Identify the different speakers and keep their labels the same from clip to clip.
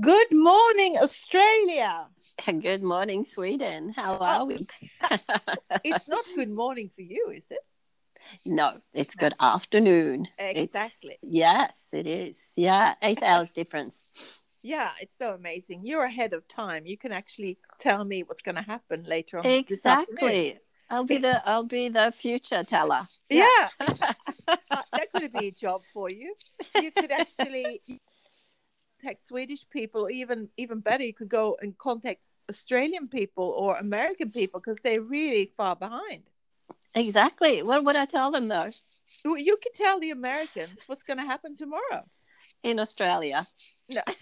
Speaker 1: Good morning, Australia.
Speaker 2: Good morning, Sweden. How are we?
Speaker 1: It's not good morning for you, is it?
Speaker 2: no, it's good afternoon. It's-
Speaker 1: Exactly.
Speaker 2: yes, it is. Yeah, eight hours difference.
Speaker 1: Yeah, it's so amazing. You're ahead of time. You can actually tell me what's going to happen later on.
Speaker 2: Exactly. I'll be the I'll be the future teller.
Speaker 1: Yeah, Uh, that could be a job for you. You could actually contact Swedish people, or even even better, you could go and contact Australian people or American people because they're really far behind.
Speaker 2: Exactly. What would I tell them though?
Speaker 1: You could tell the Americans what's going to happen tomorrow.
Speaker 2: In Australia.
Speaker 1: No.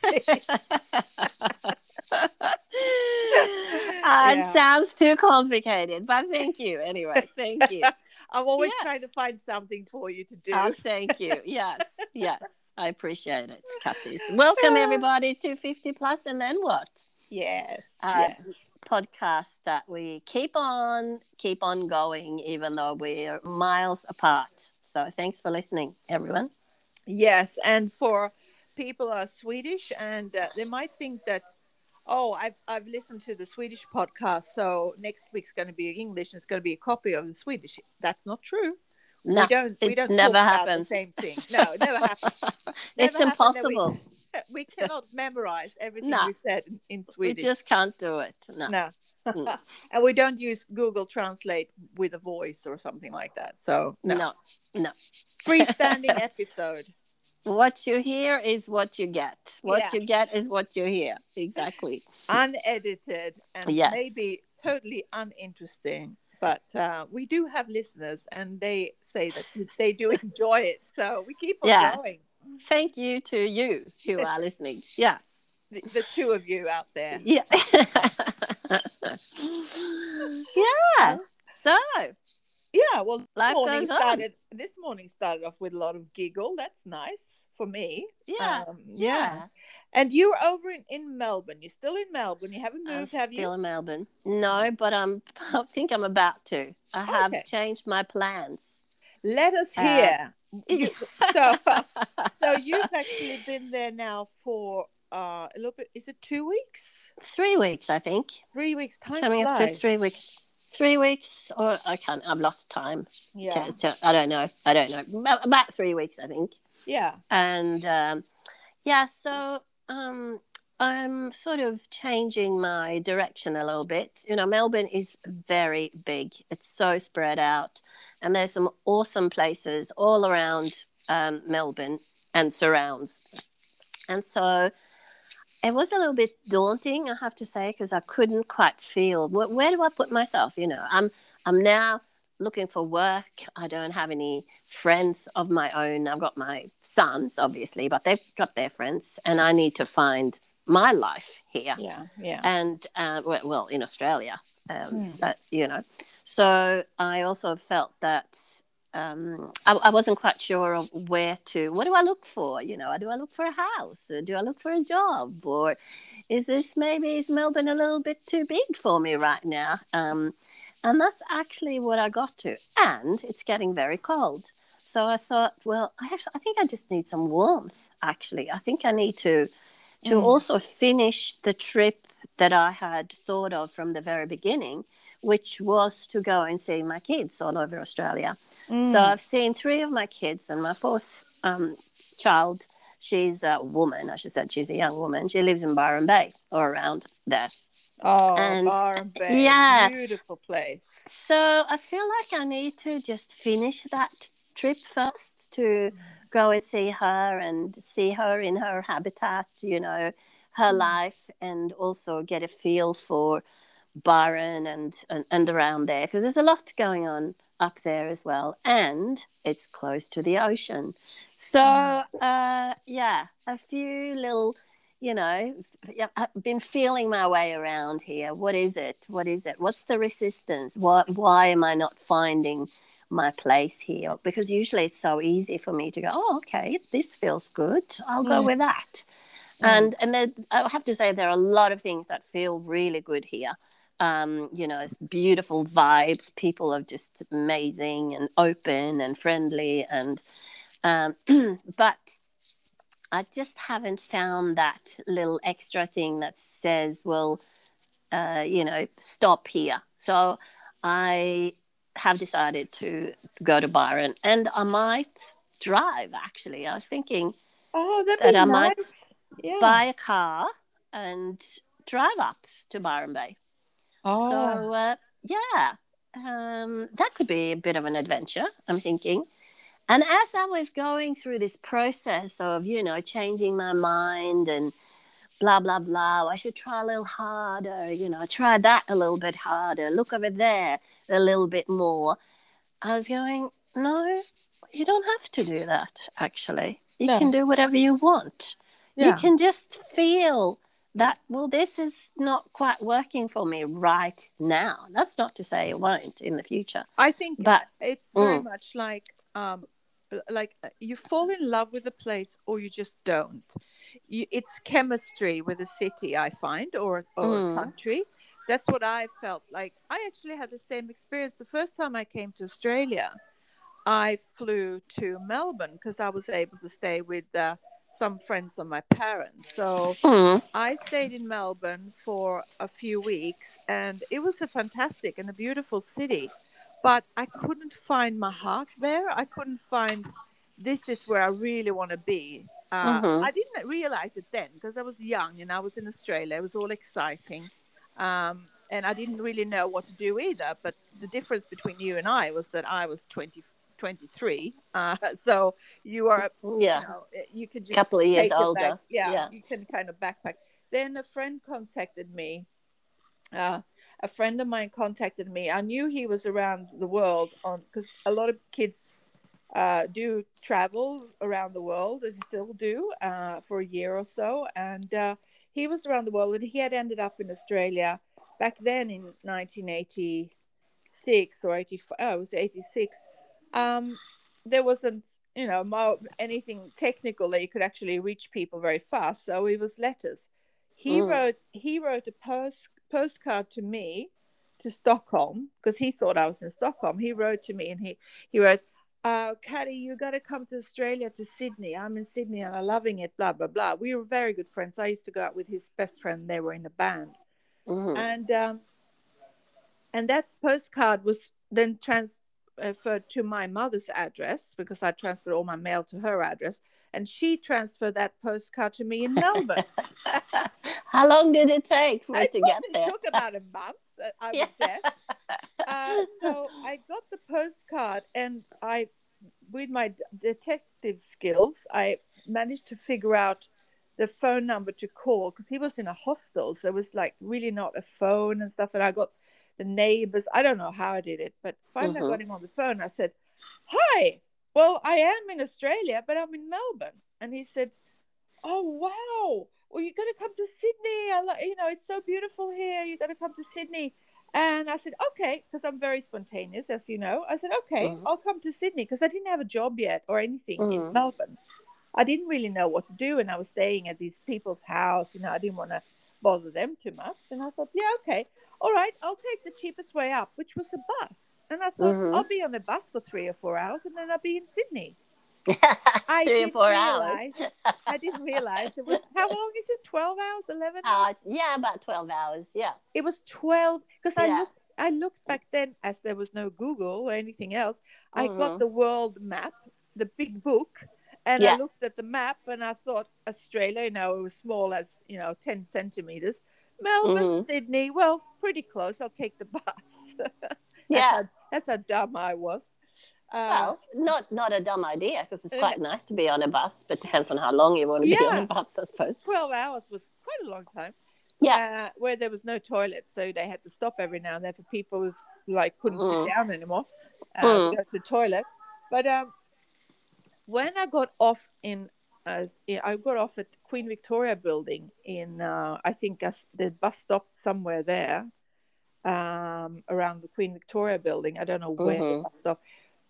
Speaker 2: Ah,
Speaker 1: Yeah.
Speaker 2: It sounds too complicated, but thank you anyway. Thank you.
Speaker 1: I'm always
Speaker 2: Yeah.
Speaker 1: trying to find something for you to do.
Speaker 2: Oh, thank you. Yes, yes. I appreciate it, Kathy. Welcome, everybody, to 50 Plus, and then what?
Speaker 1: yes,
Speaker 2: Uh,
Speaker 1: yes.
Speaker 2: Podcast that we keep on, keep on going, even though we're miles apart. So thanks for listening, everyone.
Speaker 1: Yes, and for people who are Swedish and uh, they might think that, oh, I've I've listened to the Swedish podcast, so next week's going to be English and it's going to be a copy of the Swedish. That's not true.
Speaker 2: No,
Speaker 1: we don't. We don't
Speaker 2: never happens.
Speaker 1: the same thing. No, it never happens.
Speaker 2: it's
Speaker 1: Never happened that we-
Speaker 2: impossible.
Speaker 1: We cannot memorize everything
Speaker 2: No.
Speaker 1: we said in, in
Speaker 2: We just can't do it. No.
Speaker 1: no.
Speaker 2: Mm.
Speaker 1: and we don't use Google Translate with a voice or something like that. So no,
Speaker 2: no, no.
Speaker 1: freestanding episode.
Speaker 2: What you hear is what you get. What you get is what you hear. Exactly.
Speaker 1: unedited and
Speaker 2: Yes.
Speaker 1: maybe totally uninteresting. But uh, we do have listeners, and they say that they do enjoy it. So we keep on
Speaker 2: Yeah.
Speaker 1: going.
Speaker 2: Thank you to you who are listening. Yes.
Speaker 1: The, the two of you out there.
Speaker 2: Yeah. yeah. So,
Speaker 1: Yeah. Well, this morning
Speaker 2: goes on.
Speaker 1: started. This morning started off with a lot of giggle. That's nice for me.
Speaker 2: yeah.
Speaker 1: Um,
Speaker 2: yeah.
Speaker 1: And you were over in, in Melbourne. You're still in Melbourne. You haven't
Speaker 2: I'm
Speaker 1: moved, have you?
Speaker 2: still in Melbourne. No, but I'm, I think I'm about to. I have
Speaker 1: Okay.
Speaker 2: changed my plans.
Speaker 1: Let us
Speaker 2: Uh,
Speaker 1: hear. You- so, so you've actually been there now for uh, a little bit. Is it two weeks?
Speaker 2: three weeks, I think.
Speaker 1: Three weeks? Time
Speaker 2: Coming up to three weeks. Three weeks, or I can't, I've lost time.
Speaker 1: Yeah.
Speaker 2: To- to- I don't know. I don't know. About, three weeks, I think.
Speaker 1: Yeah.
Speaker 2: and um, yeah so um, i'm sort of changing my direction a little bit you know melbourne is very big it's so spread out and there's some awesome places all around um, melbourne and surrounds and so it was a little bit daunting i have to say because i couldn't quite feel where, where do i put myself you know i'm i'm now looking for work. I don't have any friends of my own. I've got my sons, obviously, but they've got their friends, and I need to find my life here
Speaker 1: Yeah. Yeah.
Speaker 2: and uh, well, in Australia. Um,
Speaker 1: Hmm.
Speaker 2: that, you know, so I also felt that um, I, I wasn't quite sure of where to. What do I look for? You know, do I look for a house? Do I look for a job? Or is this maybe is Melbourne a little bit too big for me right now? Um, and that's actually what I got to. And it's getting very cold. So I thought, well, I actually, I think I just need some warmth. Actually, I think I need to to
Speaker 1: Mm.
Speaker 2: also finish the trip that I had thought of from the very beginning, which was to go and see my kids all over Australia.
Speaker 1: Mm.
Speaker 2: So I've seen three of my kids, and my fourth um, child, she's a woman, I should say, she's a young woman. She lives in Byron Bay or around there.
Speaker 1: oh,
Speaker 2: and-
Speaker 1: Byron Bay.
Speaker 2: yeah.
Speaker 1: Beautiful place.
Speaker 2: So I feel like I need to just finish that trip first to go and see her and see her in her habitat, you know, her life, and also get a feel for Byron and and, and around there because there's a lot going on up there as well, and it's close to the ocean. So uh, yeah, a few little. You know, yeah, I've been feeling my way around here. What is it? What is it? What's the resistance? What? Why am I not finding my place here? Because usually it's so easy for me to go, oh, okay, this feels good. I'll go
Speaker 1: Mm.
Speaker 2: with that.
Speaker 1: Mm.
Speaker 2: And and then I have to say there are a lot of things that feel really good here. Um, you know, it's beautiful vibes. People are just amazing and open and friendly. And um, but I just haven't found that little extra thing that says, well, uh, you know, stop here. So I have decided to go to Byron and I might drive actually. I was thinking
Speaker 1: Oh, that'd
Speaker 2: that
Speaker 1: be
Speaker 2: I
Speaker 1: nice. Yeah.
Speaker 2: buy a car and drive up to Byron Bay.
Speaker 1: oh.
Speaker 2: So uh, yeah, um, that could be a bit of an adventure. I'm thinking, and as I was going through this process of you know changing my mind and blah blah blah, I should try a little harder. You know, try that a little bit harder. Look over there a little bit more. I was going, no, you don't have to do that. Actually, you
Speaker 1: No.
Speaker 2: can do whatever you want. You can just feel that well this is not quite working for me right now. That's not to say it won't in the future
Speaker 1: I think
Speaker 2: but
Speaker 1: it's very
Speaker 2: Mm.
Speaker 1: much like um like uh, you fall in love with a place or you just don't. You, it's chemistry with a city i find or or
Speaker 2: Mm.
Speaker 1: a country. That's what i felt. Like i actually had the same experience the first time i came to australia. I flew to melbourne because i was able to stay with uh, some friends of my parents so
Speaker 2: Mm,
Speaker 1: I stayed in Melbourne for a few weeks and it was a fantastic and a beautiful city. But I couldn't find my heart there. I couldn't find this is where I really want to be. Uh,
Speaker 2: Mhm.
Speaker 1: I didn't realize it then because I was young and I was in Australia. It was all exciting. Um, and I didn't really know what to do either. But the difference between you and I was that I was 20, 23. Uh, so you are
Speaker 2: yeah
Speaker 1: you know, you could just
Speaker 2: couple of years older.
Speaker 1: Yeah,
Speaker 2: yeah
Speaker 1: you can kind of backpack. Then a friend contacted me. Uh, a friend of mine contacted me. I knew he was around the world on because a lot of kids uh, do travel around the world, as still do uh, for a year or so. And uh, he was around the world, and he had ended up in Australia back then in 1986 or 85. Oh, it was 86. Um, there wasn't, you know, mo- anything technical that you could actually reach people very fast. So it was letters. He
Speaker 2: Mm.
Speaker 1: wrote. He wrote a post postcard to me to Stockholm because he thought I was in Stockholm. He wrote to me and he he wrote, uh, Caddy, you got to come to Australia to Sydney. I'm in Sydney and I'm loving it. Blah blah blah. We were very good friends. I used to go out with his best friend. They were in a band
Speaker 2: Mhm.
Speaker 1: and um, and that postcard was then transferred to my mother's address because I transferred all my mail to her address, and she transferred that postcard to me in Melbourne.
Speaker 2: how long did it take for it to get
Speaker 1: it
Speaker 2: there
Speaker 1: took about a month, uh, I would
Speaker 2: Yeah.
Speaker 1: guess. Uh, so I got the postcard, and I, with my detective skills, I managed to figure out the phone number to call because he was in a hostel, so it was like really not a phone and stuff. And I got the neighbors. I don't know how I did it, but finally
Speaker 2: Mhm.
Speaker 1: I got him on the phone. I said, "Hi, well, I am in Australia, but I'm in Melbourne," and he said, "Oh wow." Well, you got to come to Sydney. I like, you know, it's so beautiful here. You got to come to Sydney. And I said, okay, because I'm very spontaneous, as you know. I said, okay,
Speaker 2: Mhm.
Speaker 1: I'll come to Sydney because I didn't have a job yet or anything in
Speaker 2: Mhm.
Speaker 1: Melbourne. I didn't really know what to do, and I was staying at these people's house. You know, I didn't want to bother them too much. And I thought, yeah, okay, all right, I'll take the cheapest way up, which was a bus. And I thought,
Speaker 2: Mhm.
Speaker 1: I'll be on the bus for three or four hours, and then I'll be in Sydney. I
Speaker 2: three or four
Speaker 1: realize.
Speaker 2: hours
Speaker 1: I didn't realize it was how long is it? Twelve hours, eleven
Speaker 2: uh,
Speaker 1: hours?
Speaker 2: yeah about 12 hours yeah
Speaker 1: It was twelve because I looked. I looked back then, as there was no Google or anything else. I
Speaker 2: Mhm.
Speaker 1: got the world map, the big book, and
Speaker 2: Yeah.
Speaker 1: I looked at the map and I thought Australia. You know, it was small as you know, ten centimeters. Melbourne,
Speaker 2: Mhm.
Speaker 1: Sydney, well, pretty close. I'll take the bus. that's
Speaker 2: yeah
Speaker 1: how, that's how dumb I was. Uh,
Speaker 2: well not not a dumb idea because it's
Speaker 1: Uh,
Speaker 2: quite nice to be on a bus but depends on how long you want to be on
Speaker 1: Yeah.
Speaker 2: a bus i suppose
Speaker 1: 12 hours was quite a long time.
Speaker 2: Yeah.
Speaker 1: Uh, where there was no toilets, so they had to stop every now and then for people who like couldn't
Speaker 2: Mm.
Speaker 1: sit down anymore uh,
Speaker 2: Mm.
Speaker 1: to go to the toilet. But um, when I got off in, as I got off at Queen Victoria Building in, uh, I think as the bus stopped somewhere there, um, around the Queen Victoria Building. I don't know where the
Speaker 2: Mhm.
Speaker 1: bus stopped.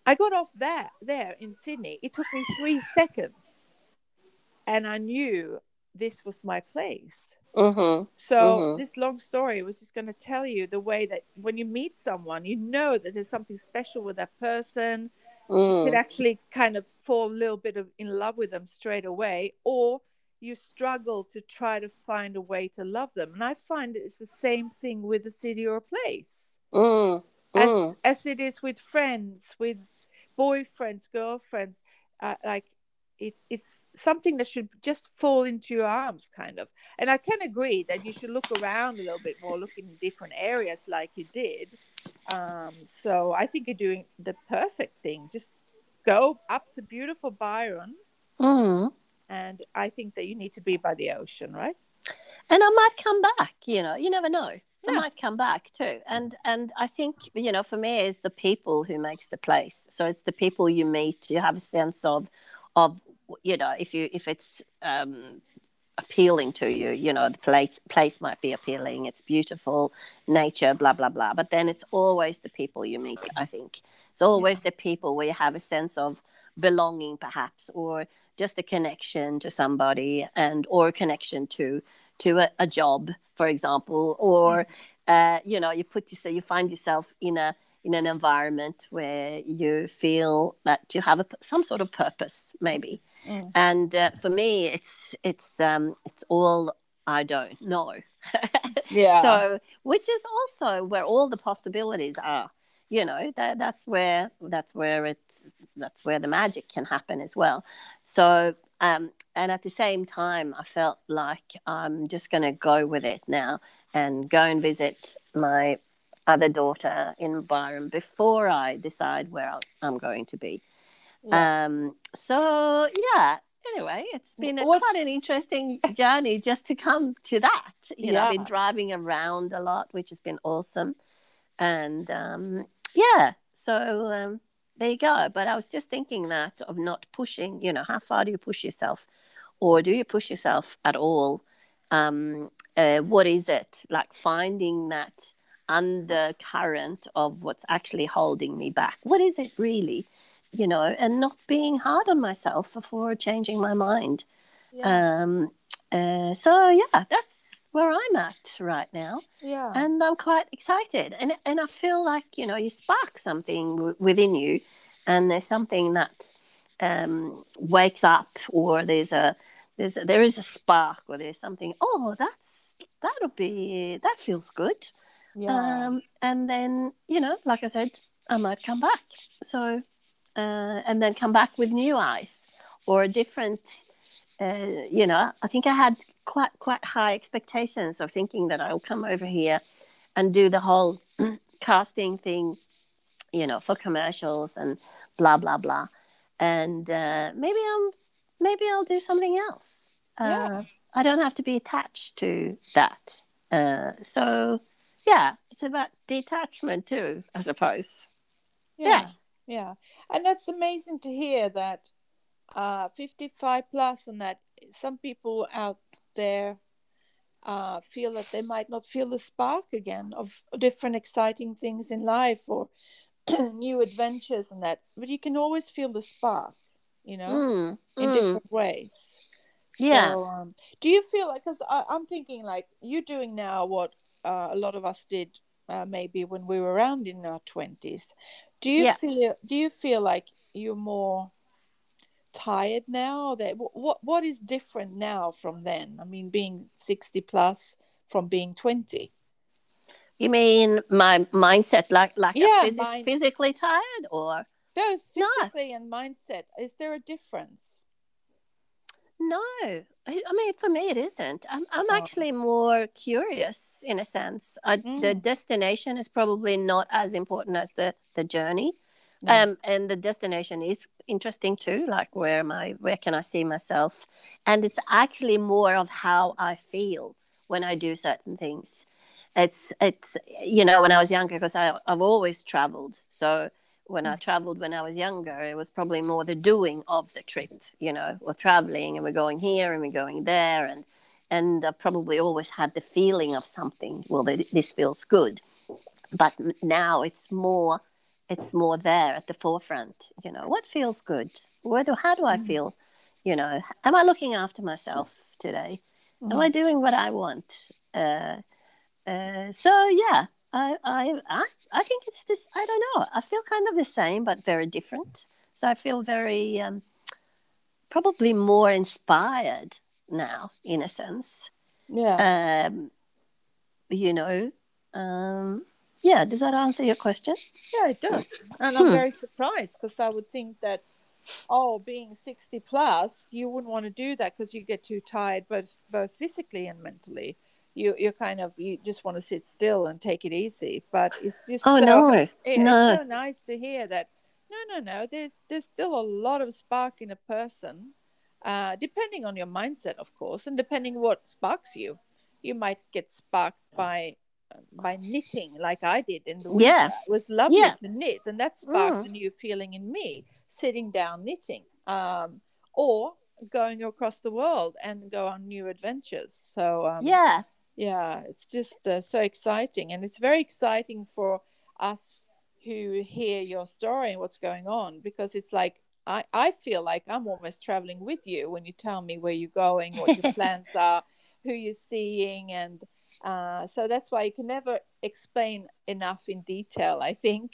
Speaker 1: I got off there, there in Sydney. It took me three seconds, and I knew this was my place.
Speaker 2: mm-hmm.
Speaker 1: So
Speaker 2: Mhm.
Speaker 1: this long story was just going to tell you the way that when you meet someone, you know that there's something special with that person,
Speaker 2: Mm.
Speaker 1: could actually kind of fall a little bit of in love with them straight away, or you struggle to try to find a way to love them. And I find it's the same thing with a city or a place,
Speaker 2: Mm.
Speaker 1: as
Speaker 2: Mm.
Speaker 1: as it is with friends, with boyfriends, girlfriends. Uh, like it, it's something that should just fall into your arms, kind of. And I can agree that you should look around a little bit more, look in different areas, like you did. Um, so I think you're doing the perfect thing. Just go up to beautiful Byron,
Speaker 2: Mm.
Speaker 1: and I think that you need to be by the ocean, right?
Speaker 2: and I might come back. You know, you never know. I might come back too. And and I think you know, for me, it's the people who makes the place. So it's the people you meet. You have a sense of of you know, if you if it's um, appealing to you, you know, the place place might be appealing. It's beautiful, nature, blah blah blah. But then it's always the people you meet. I think it's always the people where you have a sense of belonging, perhaps, or just a connection to somebody and or a connection to to a, a job for example or uh, you know you put yourself you find yourself in a in an environment where you feel that you have a, some sort of purpose maybe
Speaker 1: Mm.
Speaker 2: and uh, for me it's it's um it's all i don't know
Speaker 1: Yeah.
Speaker 2: so which is also where all the possibilities are you know that that's where that's where it that's where the magic can happen as well so um and at the same time i felt like i'm just going to go with it now and go and visit my other daughter in byron before i decide where i'm going to be
Speaker 1: Yeah.
Speaker 2: um so yeah anyway it's been a, quite an interesting journey just to come to that. You know i've been driving around a lot which has been awesome. And um yeah so um there you go. But i was just thinking that of not pushing you know how far do you push yourself? Or do you push yourself at all? Um uh, what is it? Like finding that undercurrent of what's actually holding me back. What is it really you know and not being hard on myself for changing my mind
Speaker 1: yeah.
Speaker 2: um uh, so yeah that's where i'm at right now
Speaker 1: yeah.
Speaker 2: and I'm quite excited. And and I feel like you know you spark something w- within you, and there's something that um, wakes up, or there's a there's a, there is a spark, or there's something. Oh, that's that'll be that feels good.
Speaker 1: yeah.
Speaker 2: Um, and then you know, like I said, I might come back. So uh, and then come back with new eyes or a different. Uh, you know, I think I had quite quite high expectations of thinking that I'll come over here and do the whole casting thing, you know, for commercials and blah blah blah, and uh, maybe I'm maybe I'll do something else.
Speaker 1: Yeah.
Speaker 2: Uh, I don't have to be attached to that. Uh, so yeah, it's about detachment too, I suppose.
Speaker 1: yeah yeah and that's amazing to hear that uh 55 plus and that some people out there uh feel that they might not feel the spark again of different exciting things in life or new adventures and that but you can always feel the spark you know
Speaker 2: Mm,
Speaker 1: in
Speaker 2: mm.
Speaker 1: different ways
Speaker 2: Yeah.
Speaker 1: so, um, do you feel like because i'm thinking like you're doing now what uh, a lot of us did uh, maybe when we were around in our 20s do you
Speaker 2: Yeah.
Speaker 1: feel do you feel like you're more tired now that what what is different now from then i mean being 60 plus from being 20
Speaker 2: You mean my mindset, like like
Speaker 1: Yeah,
Speaker 2: physi-
Speaker 1: mind-
Speaker 2: physically tired, or
Speaker 1: both
Speaker 2: No.
Speaker 1: physically and mindset is there a difference
Speaker 2: no? I, I mean, for me, it isn't. I'm I'm
Speaker 1: Oh.
Speaker 2: actually more curious in a sense. I, The
Speaker 1: Mm.
Speaker 2: destination is probably not as important as the the journey.
Speaker 1: No.
Speaker 2: Um, and the destination is interesting too. Like where am I? Where can I see myself? And it's actually more of how I feel when I do certain things. It's it's you know when I was younger because I I've always traveled. So when I traveled when I was younger, it was probably more the doing of the trip. You know, we're traveling and we're going here and we're going there, and and I probably always had the feeling of something. Well, this feels good, but now it's more it's more there at the forefront you know what feels good where do, how do i
Speaker 1: Mm.
Speaker 2: feel you know am i looking after myself today am
Speaker 1: Mm.
Speaker 2: i doing what i want uh, uh, so yeah I, I i i think it's this i don't know i feel kind of the same but very different So I feel very, um, probably more inspired now, in a sense.
Speaker 1: Yeah.
Speaker 2: Um, you know, um, yeah. Does that answer your question?
Speaker 1: Yeah, it does. And
Speaker 2: Hmm.
Speaker 1: I'm very surprised because I would think that, oh, being 60 plus, you wouldn't want to do that because you get too tired, both both physically and mentally. You you're kind of you just want to sit still and take it easy. But it's just
Speaker 2: Oh
Speaker 1: so,
Speaker 2: no,
Speaker 1: it-
Speaker 2: no.
Speaker 1: it's so nice to hear that. No, no, no. There's there's still a lot of spark in a person, uh, depending on your mindset, of course, and depending what sparks you. You might get sparked by by knitting, like I did in the winter.
Speaker 2: Yeah.
Speaker 1: It was lovely
Speaker 2: Yeah.
Speaker 1: to knit, and that sparked
Speaker 2: Mm.
Speaker 1: a new feeling in me, sitting down knitting, um, or going across the world and go on new adventures. So um,
Speaker 2: yeah,
Speaker 1: yeah it's just uh, so exciting and it's very exciting for us who hear your story and what's going on because it's like I, I feel like I'm almost traveling with you when you tell me where you're going, what your plans are, who you're seeing, and uh, so that's why you can never explain enough in detail. I think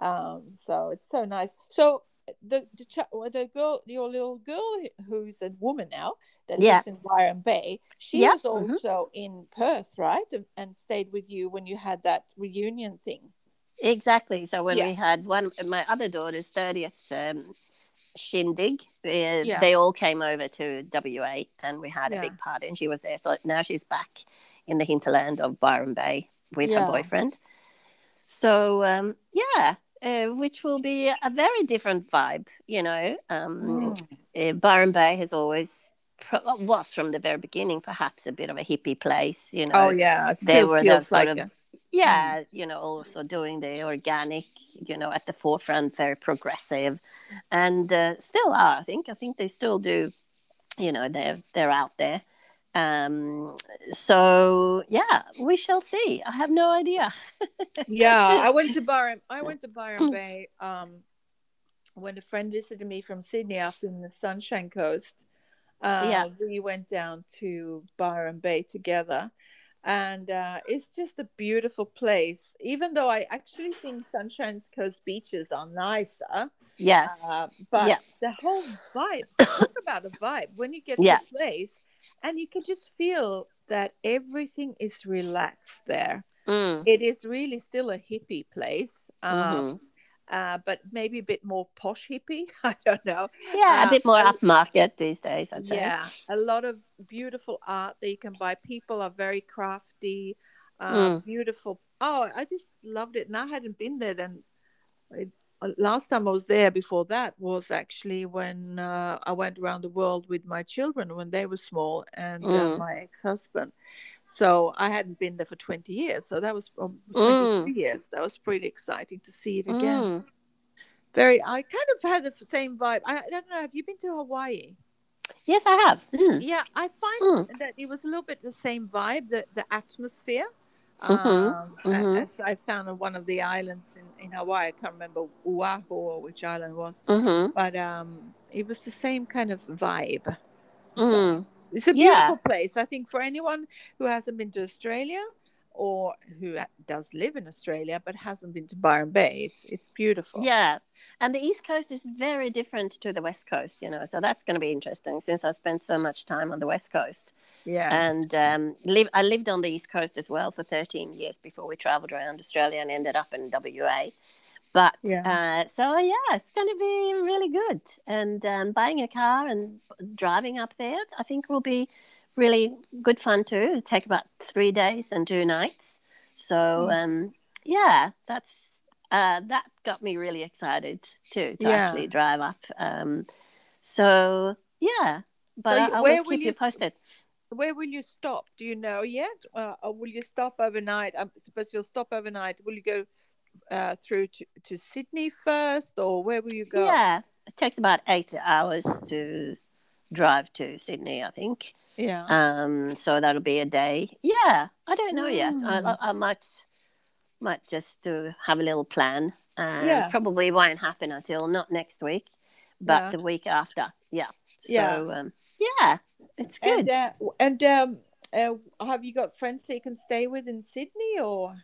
Speaker 1: um, so. It's so nice. So the the, ch- well, the girl, your little girl who's a woman now that
Speaker 2: Yeah.
Speaker 1: lives in Byron Bay, she
Speaker 2: Yeah,
Speaker 1: was
Speaker 2: mhm.
Speaker 1: also in Perth, right, and, and stayed with you when you had that reunion thing.
Speaker 2: exactly. So when
Speaker 1: Yeah.
Speaker 2: we had one, my other daughter's thirtieth um, shindig, uh, they all came over to WA, and we had a big party, and she was there. So now she's back in the hinterland of Byron Bay with her boyfriend. So um, yeah, uh, which will be a very different vibe, you know. Um, uh, Byron Bay has always pro- was from the very beginning perhaps a bit of a hippie place, you know.
Speaker 1: Oh yeah, it
Speaker 2: They
Speaker 1: still
Speaker 2: were
Speaker 1: feels
Speaker 2: sort
Speaker 1: like
Speaker 2: of- yeah, you know, also doing the organic, you know, at the forefront, very progressive, and uh, still are. I think. I think they still do. You know, they're they're out there. Um, so yeah, we shall see. I have no idea.
Speaker 1: yeah. I went to Byron. I went to Byron Bay um, when a friend visited me from Sydney up in the Sunshine Coast. Uh,
Speaker 2: Yeah.
Speaker 1: we went down to Byron Bay together, and uh, it's just a beautiful place. Even though I actually think Sunshine Coast beaches are nicer,
Speaker 2: Yes.
Speaker 1: Uh, but
Speaker 2: Yeah.
Speaker 1: the whole vibe, talk about a vibe. When you get
Speaker 2: Yeah.
Speaker 1: to a place and you can just feel that everything is relaxed there.
Speaker 2: Mm.
Speaker 1: It is really still a hippie place, um,
Speaker 2: Mhm.
Speaker 1: uh, but maybe a bit more posh hippie. I don't know.
Speaker 2: Yeah,
Speaker 1: uh,
Speaker 2: a bit more
Speaker 1: I-
Speaker 2: upmarket these days, I'd say.
Speaker 1: Yeah, a lot of beautiful art that you can buy. People are very crafty, uh,
Speaker 2: Mm.
Speaker 1: beautiful. Oh, I just loved it, and I hadn't been there. Then last time I was there before that was actually when uh, I went around the world with my children when they were small and uh,
Speaker 2: Mm.
Speaker 1: my ex-husband. So I hadn't been there for twenty years. So that was um,
Speaker 2: Mm.
Speaker 1: years. That was pretty exciting to see it again.
Speaker 2: Mm.
Speaker 1: Very. I kind of had the same vibe. I, I don't know. Have you been to Hawaii?
Speaker 2: Yes, I have. Mm.
Speaker 1: Yeah, I find
Speaker 2: Mm.
Speaker 1: that it was a little bit the same vibe, the the atmosphere.
Speaker 2: Mhm,
Speaker 1: Um,
Speaker 2: mhm.
Speaker 1: As I found on one of the islands in, in Hawaii, I can't remember Oahu or which island it was,
Speaker 2: hmm
Speaker 1: but um, it was the same kind of vibe.
Speaker 2: Mm.
Speaker 1: It's a
Speaker 2: Yeah.
Speaker 1: beautiful place. I think for anyone who hasn't been to Australia or who does live in Australia but hasn't been to Byron Bay, it's it's beautiful.
Speaker 2: Yeah, and the East Coast is very different to the West Coast, you know. So that's going to be interesting since I spent so much time on the West Coast,
Speaker 1: yeah,
Speaker 2: and um, live. I lived on the East Coast as well for 13 years before we travelled around Australia and ended up in WA. But
Speaker 1: Yeah.
Speaker 2: uh, so yeah, it's going to be really good. And um, buying a car and driving up there, I think will be really good fun too. It'll take about three days and two nights. So
Speaker 1: Mm.
Speaker 2: um, yeah, that's uh, that got me really excited too to
Speaker 1: Yeah.
Speaker 2: actually drive up. Um, so yeah, but
Speaker 1: So
Speaker 2: I, I
Speaker 1: where
Speaker 2: will keep
Speaker 1: you
Speaker 2: you posted.
Speaker 1: Where will you stop? Do you know yet? Uh, or will you stop overnight? I suppose you'll stop overnight. Will you go uh, through to, to Sydney first, or where will you go?
Speaker 2: Yeah, it takes about eight hours to drive to Sydney, I think.
Speaker 1: Yeah.
Speaker 2: Um, so that'll be a day. Yeah, I don't know yet. I,
Speaker 1: Hmm.
Speaker 2: I, I might might just uh, have a little plan. Uh,
Speaker 1: Yeah.
Speaker 2: Probably won't happen until not next week, but
Speaker 1: Yeah.
Speaker 2: the week after. Yeah. So
Speaker 1: Yeah.
Speaker 2: um, yeah, it's good.
Speaker 1: and uh, and um, uh, have you got friends that you can stay with in Sydney, or?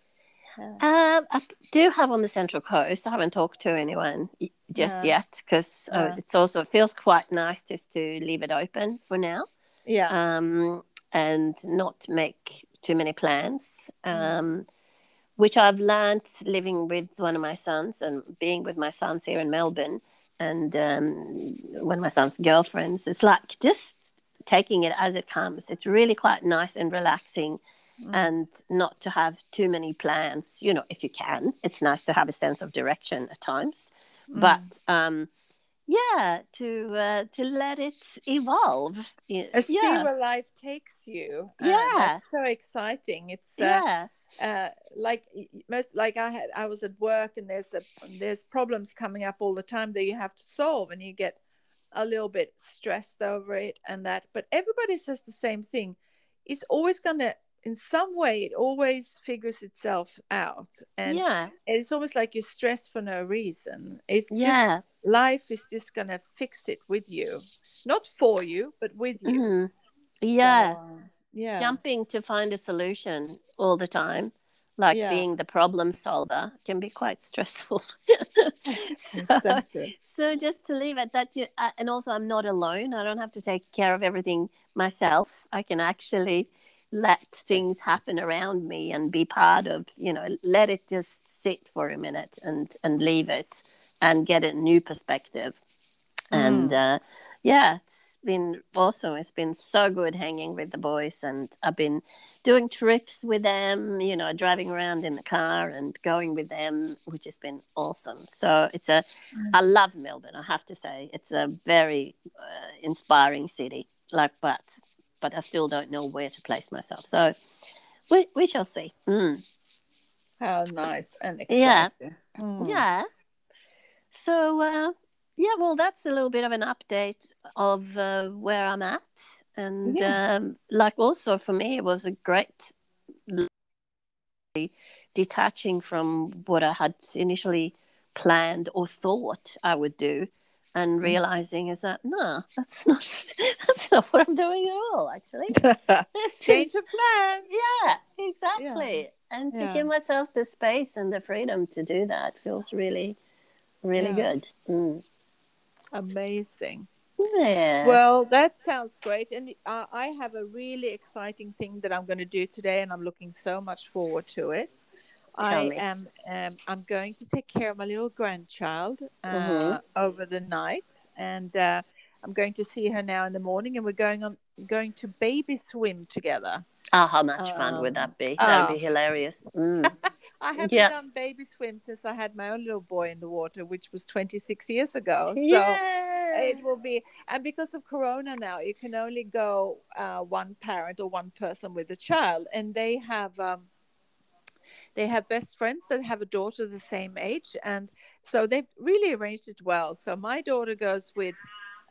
Speaker 2: Um, I do have on the Central Coast. I haven't talked to anyone just
Speaker 1: Yeah.
Speaker 2: yet because uh, it's also it feels quite nice just to leave it open for now
Speaker 1: Yeah.
Speaker 2: um, and not make too many plans.
Speaker 1: Mm.
Speaker 2: Um, which I've learned living with one of my sons and being with my sons here in Melbourne and um, one of my son's girlfriends. It's like just taking it as it comes. It's really quite nice and relaxing.
Speaker 1: Mm.
Speaker 2: And not to have too many plans, you know, if you can. It's nice to have a sense of direction at times,
Speaker 1: Mm.
Speaker 2: but um, yeah, to uh, to let it evolve. Y-
Speaker 1: And see where life takes you. and
Speaker 2: Yeah.
Speaker 1: so exciting. It's uh,
Speaker 2: yeah,
Speaker 1: uh, like most like I had I was at work and there's a there's problems coming up all the time that you have to solve and you get a little bit stressed over it and that but everybody says the same thing it's always gonna in some way it always figures itself out and
Speaker 2: yeah,
Speaker 1: it's almost like you're stressed for no reason. It's just
Speaker 2: yeah.
Speaker 1: life is just gonna fix it with you. Not for you but with you.
Speaker 2: Mhm. Yeah.
Speaker 1: So, yeah.
Speaker 2: Jumping to find a solution all the time like
Speaker 1: Yeah.
Speaker 2: being the problem solver can be quite stressful. So,
Speaker 1: exactly.
Speaker 2: so just to leave it that you uh, and also i'm not alone. I don't have to take care of everything myself. I can actually let things happen around me and be part of you know let it just sit for a minute and and leave it and get a new perspective. And uh, yeah it's been awesome. It's been so good hanging with the boys and i've been doing trips with them you know driving around in the car and going with them which has been awesome. So it's a i love melbourne i have to say. It's a very uh, inspiring city like but but i still don't know where to place myself so we, we shall see Mm.
Speaker 1: How nice and exciting.
Speaker 2: Yeah.
Speaker 1: Mm.
Speaker 2: Yeah. So, uh, yeah, well, that's a little bit of an update of uh, where I'm at. And
Speaker 1: Yes.
Speaker 2: um, like also for me, it was a great detaching from what I had initially planned or thought I would do. And realizing is that no, that's not that's not what I'm doing at all. Actually, This
Speaker 1: Change
Speaker 2: is-
Speaker 1: of plans.
Speaker 2: yeah, exactly. And to
Speaker 1: Yeah.
Speaker 2: give myself the space and the freedom to do that feels really, really
Speaker 1: Yeah.
Speaker 2: good. Mm.
Speaker 1: Amazing.
Speaker 2: Yeah.
Speaker 1: Well, that sounds great. And uh, I have a really exciting thing that I'm going to do today, and I'm looking so much forward to it.
Speaker 2: Tell
Speaker 1: I
Speaker 2: me.
Speaker 1: am. Um, I'm going to take care of my little grandchild uh,
Speaker 2: Mhm.
Speaker 1: over the night, and uh, I'm going to see her now in the morning, and we're going on going to baby swim together.
Speaker 2: oh, how much fun would
Speaker 1: um,
Speaker 2: that be? That'd
Speaker 1: ah.
Speaker 2: be hilarious. Mm.
Speaker 1: I haven't
Speaker 2: Yeah.
Speaker 1: done baby swim since I had my own little boy in the water, which was 26 years ago. So.
Speaker 2: yeah.
Speaker 1: it will be and because of corona now you can only go uh, one parent or one person with a child and they have um, they have best friends that have a daughter the same age and so they've really arranged it well so my daughter goes with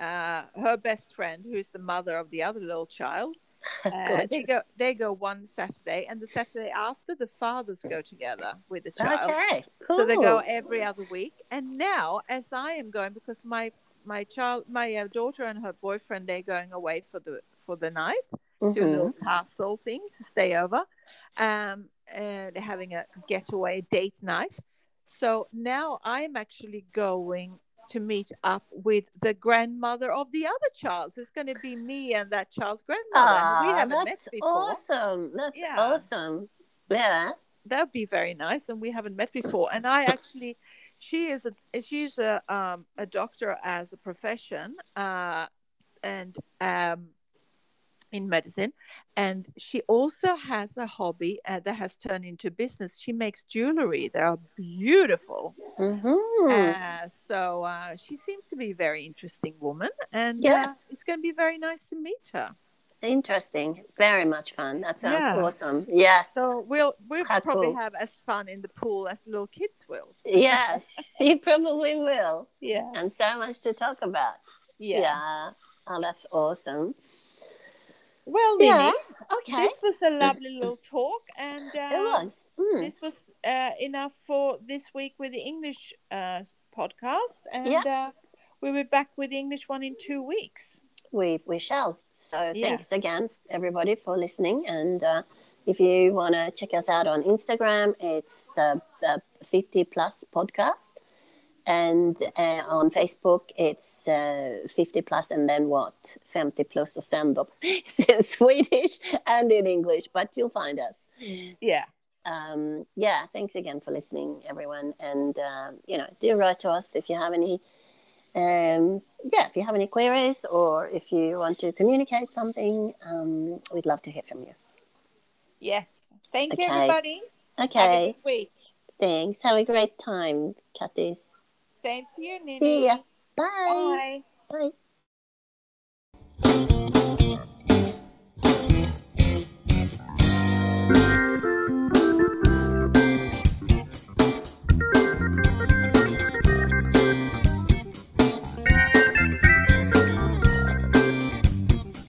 Speaker 1: uh, her best friend who's the mother of the other little child uh, they go they go one saturday and the saturday after the fathers go together with the child
Speaker 2: Okay. Cool.
Speaker 1: so they go every other week. And now, as I am going, because my my child, my uh, daughter and her boyfriend, they're going away for the for the night to a little castle thing to stay over. Um, and they're having a getaway date night. So now I'm actually going to meet up with the grandmother of the other child. So it's going to be me and that child's grandmother. and we haven't met before.
Speaker 2: awesome. That's
Speaker 1: Yeah.
Speaker 2: awesome. Yeah.
Speaker 1: that would be very nice and we haven't met before and i actually she is a she's a um a doctor as a profession uh and um in medicine and she also has a hobby uh, that has turned into business she makes jewelry that are beautiful
Speaker 2: Mm-hmm.
Speaker 1: uh, so uh, she seems to be a very interesting woman and
Speaker 2: Yeah.
Speaker 1: uh, it's going to be very nice to meet her
Speaker 2: Interesting. Very much fun. That sounds
Speaker 1: Yeah.
Speaker 2: awesome. Yes.
Speaker 1: so we'll we'll
Speaker 2: How
Speaker 1: probably
Speaker 2: cool.
Speaker 1: have as fun in the pool as the little kids will
Speaker 2: yes, you probably will.
Speaker 1: yeah
Speaker 2: And so much to talk about.
Speaker 1: Yes.
Speaker 2: Yeah. Oh, that's awesome.
Speaker 1: Well, Lily,
Speaker 2: Yeah. Okay.
Speaker 1: this was a lovely little talk, and uh,
Speaker 2: it was. Mm.
Speaker 1: This was uh, enough for this week with the English uh, podcast, and uh, we'll be back with the English one in two weeks.
Speaker 2: We we shall. So thanks
Speaker 1: Yes.
Speaker 2: again, everybody, for listening. And uh, if you want to check us out on Instagram, it's the, the 50 plus podcast. And uh, on Facebook, it's uh, 50 plus and then what? 50 plus sen då. It's in Swedish and in English, but you'll find us.
Speaker 1: Yeah.
Speaker 2: Um, yeah, thanks again for listening, everyone. And, um, you know, do write to us if you have any, um, yeah, if you have any queries or if you want to communicate something, um, we'd love to hear from you.
Speaker 1: Yes. Thank you, everybody Okay. Have a
Speaker 2: Okay,
Speaker 1: good week.
Speaker 2: thanks. Have a great time, Kattis.
Speaker 1: Same to you, Nini.
Speaker 2: See ya. Bye.
Speaker 1: Bye.
Speaker 2: Bye.